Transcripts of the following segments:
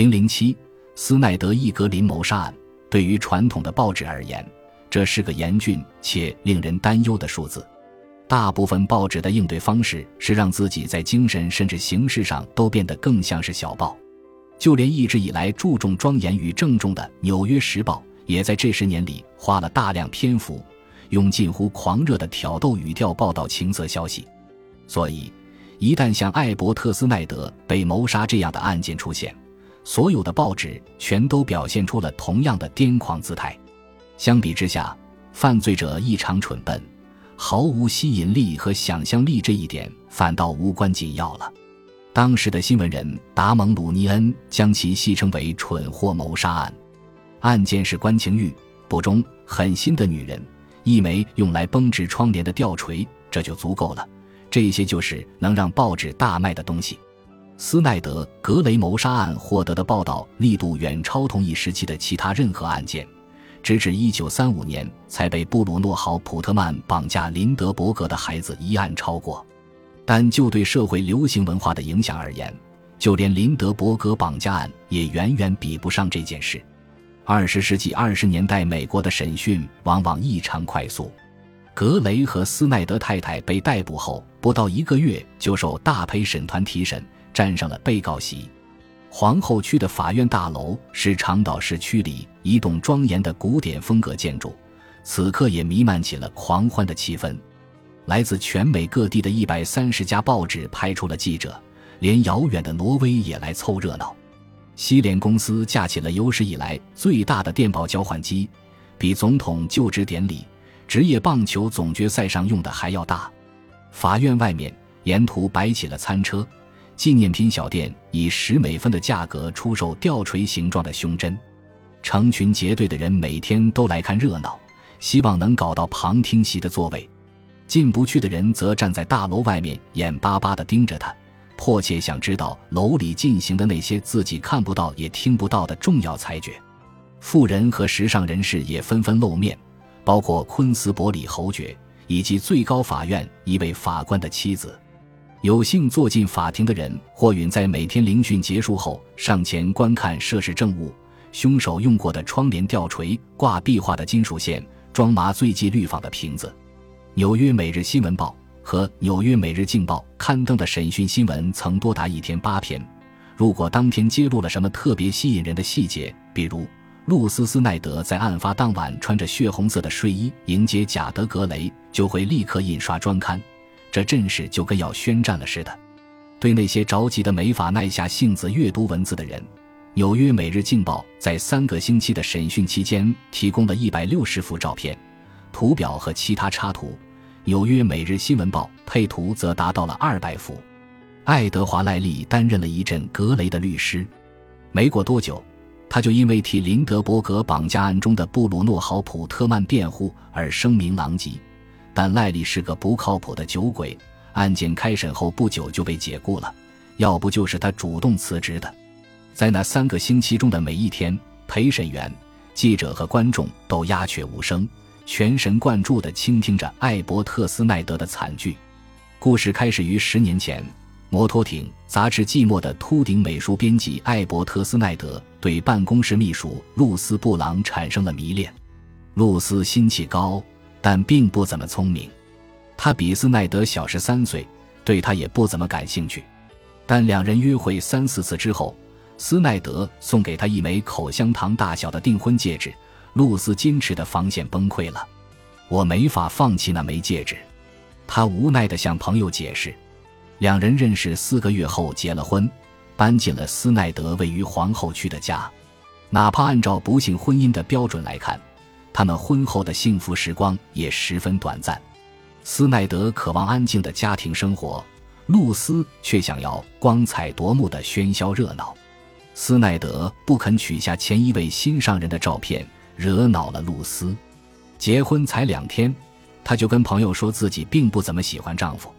零零七，斯奈德伊格林谋杀案对于传统的报纸而言，这是个严峻且令人担忧的数字。大部分报纸的应对方式是让自己在精神甚至形式上都变得更像是小报，就连一直以来注重庄严与郑重的《纽约时报》，也在这十年里花了大量篇幅，用近乎狂热的挑逗语调报道情色消息。所以，一旦像艾伯特斯奈德被谋杀这样的案件出现，所有的报纸全都表现出了同样的癫狂姿态。相比之下，犯罪者异常蠢笨。毫无吸引力和想象力这一点反倒无关紧要了。当时的新闻人达蒙·鲁尼恩将其戏称为“蠢货谋杀案”。案件是关情玉不忠、狠心的女人，一枚用来绷直窗帘的吊锤，这就足够了。这些就是能让报纸大卖的东西。斯奈德·格雷谋杀案获得的报道力度远超同一时期的其他任何案件。直至一九三五年才被布鲁诺·豪普特曼绑架林德伯格的孩子一案超过，但就对社会流行文化的影响而言，就连林德伯格绑架案也远远比不上这件事。二十世纪二十年代美国的审讯往往异常快速，格雷和斯奈德太太被逮捕后不到一个月就受大陪审团提审，站上了被告席。皇后区的法院大楼是长岛市区里一栋庄严的古典风格建筑，此刻也弥漫起了狂欢的气氛。来自全美各地的一百三十家报纸派出了记者，连遥远的挪威也来凑热闹。西联公司架起了有史以来最大的电报交换机，比总统就职典礼、职业棒球总决赛上用的还要大。法院外面沿途摆起了餐车。纪念品小店以十美分的价格出售吊锤形状的胸针，成群结队的人每天都来看热闹，希望能搞到旁听席的座位。进不去的人则站在大楼外面，眼巴巴地盯着他，迫切想知道楼里进行的那些自己看不到也听不到的重要裁决。富人和时尚人士也纷纷露面，包括昆斯伯里侯爵以及最高法院一位法官的妻子。有幸坐进法庭的人，或允在每天聆讯结束后上前观看涉事证物：凶手用过的窗帘吊锤、挂壁画的金属线、装麻醉剂氯仿的瓶子。纽约每日新闻报和纽约每日镜报刊登的审讯新闻曾多达一天八篇。如果当天揭露了什么特别吸引人的细节，比如露丝·斯奈德在案发当晚穿着血红色的睡衣迎接贾德·格雷，就会立刻印刷专刊。这阵势就跟要宣战了似的，对那些着急的没法耐下性子阅读文字的人，《纽约每日镜报》在三个星期的审讯期间提供了一百六十幅照片、图表和其他插图，《纽约每日新闻报》配图则达到了二百幅。爱德华·赖利担任了一阵格雷的律师，没过多久，他就因为替林德伯格绑架案中的布鲁诺·豪普特曼辩护而声名狼藉。但赖利是个不靠谱的酒鬼，案件开审后不久就被解雇了，要不就是他主动辞职的。在那三个星期中的每一天，陪审员、记者和观众都鸦雀无声，全神贯注地倾听着艾伯特斯奈德的惨剧。故事开始于十年前，摩托艇杂志季末的秃顶美术编辑艾伯特斯奈德对办公室秘书露丝布朗产生了迷恋。露丝心气高。但并不怎么聪明，他比斯奈德小十三岁，对他也不怎么感兴趣。但两人约会三四次之后，斯奈德送给他一枚口香糖大小的订婚戒指，露丝矜持的防线崩溃了。我没法放弃那枚戒指，他无奈地向朋友解释。两人认识四个月后结了婚，搬进了斯奈德位于皇后区的家。哪怕按照不幸婚姻的标准来看。他们婚后的幸福时光也十分短暂。斯奈德渴望安静的家庭生活，露丝却想要光彩夺目的喧嚣热闹。斯奈德不肯取下前一位心上人的照片，惹恼了露丝。结婚才两天，她就跟朋友说自己并不怎么喜欢丈夫。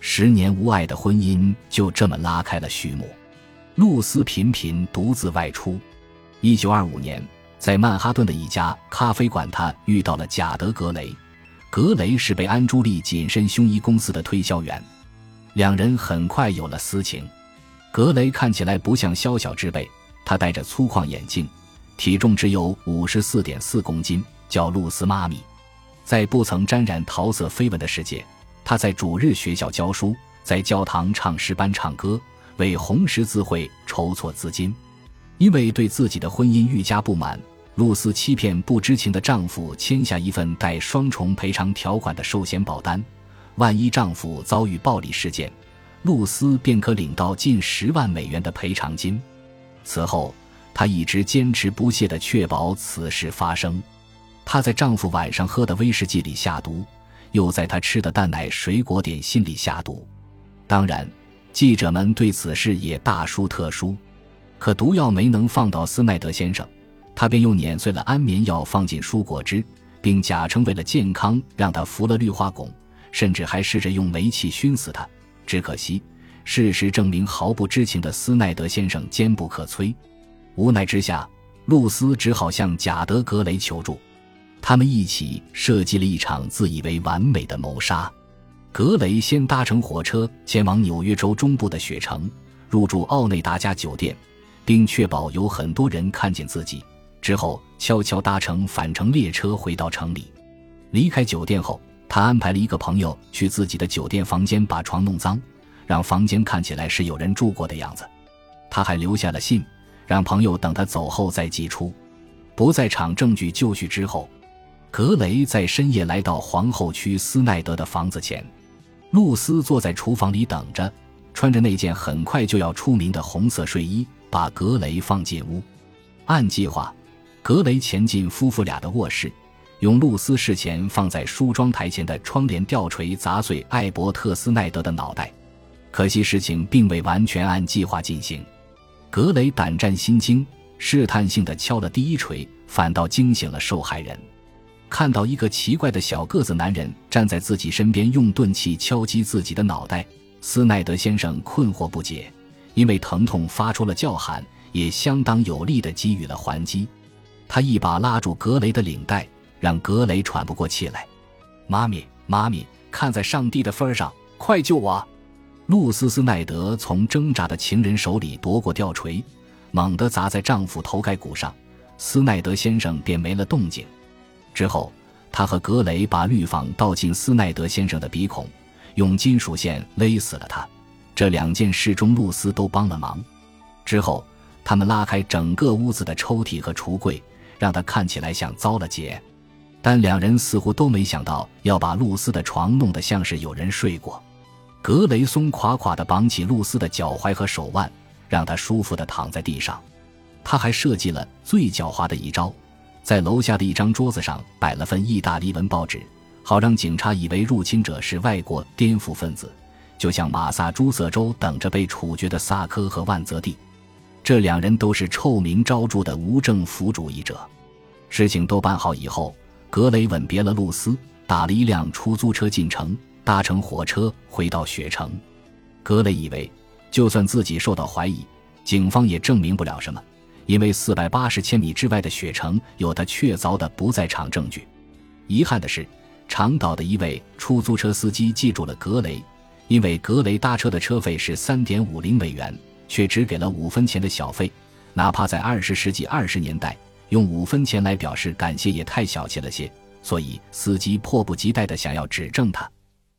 十年无爱的婚姻就这么拉开了序幕。露丝频频独自外出。一九二五年。在曼哈顿的一家咖啡馆，他遇到了贾德·格雷。格雷是被安朱利紧身胸衣公司的推销员，两人很快有了私情。格雷看起来不像宵小之辈，他戴着粗框眼镜，体重只有五十四点四公斤，叫露丝妈咪。在不曾沾染桃色绯闻的世界，他在主日学校教书，在教堂唱诗班唱歌，为红十字会筹措资金。因为对自己的婚姻愈加不满，露丝欺骗不知情的丈夫签下一份带双重赔偿条款的寿险保单，万一丈夫遭遇暴力事件，露丝便可领到近十万美元的赔偿金。此后，她一直坚持不懈地确保此事发生。她在丈夫晚上喝的威士忌里下毒，又在他吃的蛋奶水果点心里下毒。当然，记者们对此事也大书特书。可毒药没能放到斯奈德先生，他便用碾碎了安眠药放进蔬果汁，并假称为了健康让他服了氯化汞，甚至还试着用煤气熏死他。只可惜，事实证明毫不知情的斯奈德先生坚不可摧。无奈之下，露丝只好向贾德·格雷求助。他们一起设计了一场自以为完美的谋杀。格雷先搭乘火车前往纽约州中部的雪城，入住奥内达家酒店。并确保有很多人看见自己之后，悄悄搭乘返程列车回到城里。离开酒店后，他安排了一个朋友去自己的酒店房间把床弄脏，让房间看起来是有人住过的样子。他还留下了信，让朋友等他走后再寄出。不在场证据就绪之后，格雷在深夜来到皇后区斯奈德的房子前。露丝坐在厨房里等着，穿着那件很快就要出名的红色睡衣。把格雷放进屋，按计划，格雷前进夫妇俩的卧室，用露丝事前放在梳妆台前的窗帘吊锤砸碎艾伯特斯奈德的脑袋。可惜事情并未完全按计划进行，格雷胆战心惊，试探性的敲了第一锤，反倒惊醒了受害人。看到一个奇怪的小个子男人站在自己身边，用钝器敲击自己的脑袋，斯奈德先生困惑不解。因为疼痛发出了叫喊，也相当有力地给予了还击。他一把拉住格雷的领带，让格雷喘不过气来。妈咪，妈咪，看在上帝的份上，快救我！露丝·斯奈德从挣扎的情人手里夺过吊锤，猛地砸在丈夫头盖骨上，斯奈德先生便没了动静。之后，他和格雷把氯仿倒进斯奈德先生的鼻孔，用金属线勒死了他。这两件事中，露丝都帮了忙。之后，他们拉开整个屋子的抽屉和橱柜，让他看起来像遭了劫。但两人似乎都没想到要把露丝的床弄得像是有人睡过。格雷松垮垮地绑起露丝的脚踝和手腕，让她舒服地躺在地上。他还设计了最狡猾的一招，在楼下的一张桌子上摆了份意大利文报纸，好让警察以为入侵者是外国颠覆分子。就像马萨诸塞州等着被处决的萨科和万泽蒂，这两人都是臭名昭著的无政府主义者。事情都办好以后，格雷吻别了露丝，打了一辆出租车进城，搭乘火车回到雪城。格雷以为，就算自己受到怀疑，警方也证明不了什么，因为四百八十千米之外的雪城有他确凿的不在场证据。遗憾的是，长岛的一位出租车司机记住了格雷。因为格雷搭车的车费是三点五零美元，却只给了五分钱的小费，哪怕在二十世纪二十年代，用五分钱来表示感谢也太小气了些。所以司机迫不及待地想要指证他。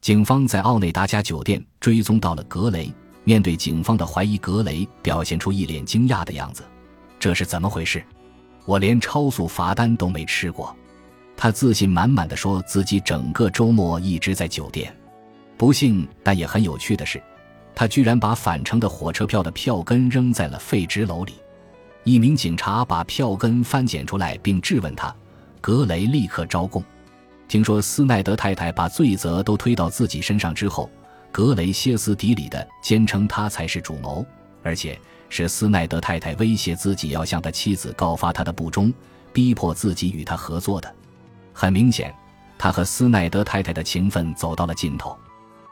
警方在奥内达家酒店追踪到了格雷，面对警方的怀疑，格雷表现出一脸惊讶的样子：“这是怎么回事？我连超速罚单都没吃过。”他自信满满的说自己整个周末一直在酒店。不幸但也很有趣的是，他居然把返程的火车票的票根扔在了废纸篓里。一名警察把票根翻捡出来并质问他，格雷立刻招供。听说斯奈德太太把罪责都推到自己身上之后，格雷歇斯底里的坚称他才是主谋，而且是斯奈德太太威胁自己要向他妻子告发他的不忠，逼迫自己与他合作的。很明显，他和斯奈德太太的情分走到了尽头。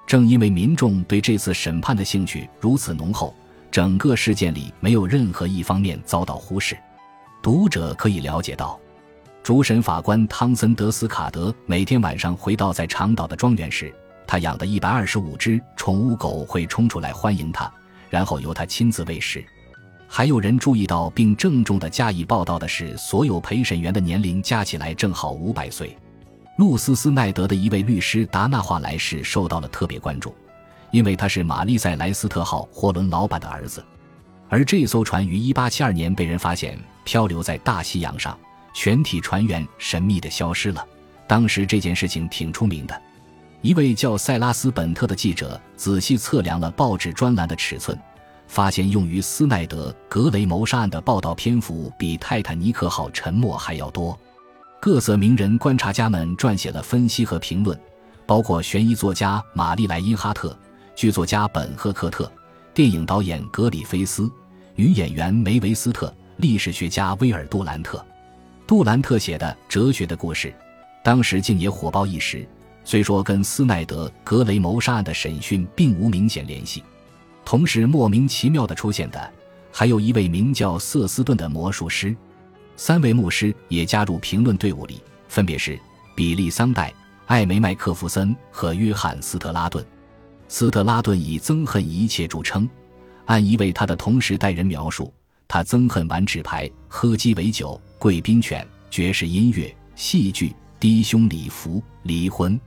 正因为民众对这次审判的兴趣如此浓厚，整个事件里没有任何一方面遭到忽视。读者可以了解到，主审法官汤森德斯卡德每天晚上回到在长岛的庄园时，他养的一百二十五只宠物狗会冲出来欢迎他，然后由他亲自喂食。还有人注意到并郑重地加以报道的是，所有陪审员的年龄加起来正好五百岁。露丝·斯奈德的一位律师达纳华莱士受到了特别关注，因为他是玛丽塞莱斯特号货轮老板的儿子。而这艘船于1872年被人发现漂流在大西洋上，全体船员神秘地消失了。当时这件事情挺出名的。一位叫塞拉斯·本特的记者仔细测量了报纸专栏的尺寸，发现用于斯奈德·格雷谋杀案的报道篇幅比泰坦尼克号沉没还要多。各色名人观察家们撰写了分析和评论，包括悬疑作家玛丽莱因哈特、剧作家本赫克特、电影导演格里菲斯、女演员梅维斯特、历史学家威尔杜兰特。杜兰特写的《哲学的故事》，当时竟也火爆一时。虽说跟斯奈德格雷谋杀案的审讯并无明显联系，同时莫名其妙的出现的还有一位名叫瑟斯顿的魔术师，三位牧师也加入评论队伍里，分别是比利桑代、艾梅麦克弗森和约翰斯特拉顿。斯特拉顿以憎恨一切著称，按一位他的同时代人描述，他憎恨玩纸牌、喝鸡尾酒、贵宾犬、爵士音乐、戏剧、低胸礼服、离婚。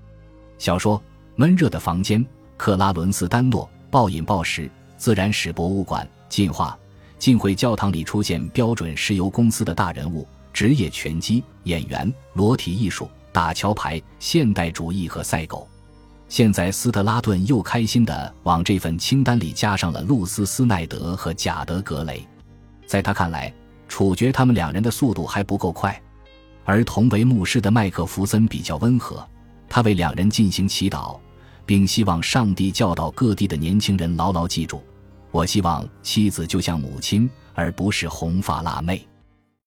小说《闷热的房间》，克拉伦斯·丹诺，暴饮暴食，自然史博物馆，进化，浸会教堂里出现标准石油公司的大人物，职业拳击演员，裸体艺术，打桥牌，现代主义和赛狗。现在斯特拉顿又开心地往这份清单里加上了露丝·斯奈德和贾德·格雷，在他看来，处决他们两人的速度还不够快，而同为牧师的麦克弗森比较温和。他为两人进行祈祷，并希望上帝教导各地的年轻人牢牢记住：我希望妻子就像母亲，而不是红发辣妹。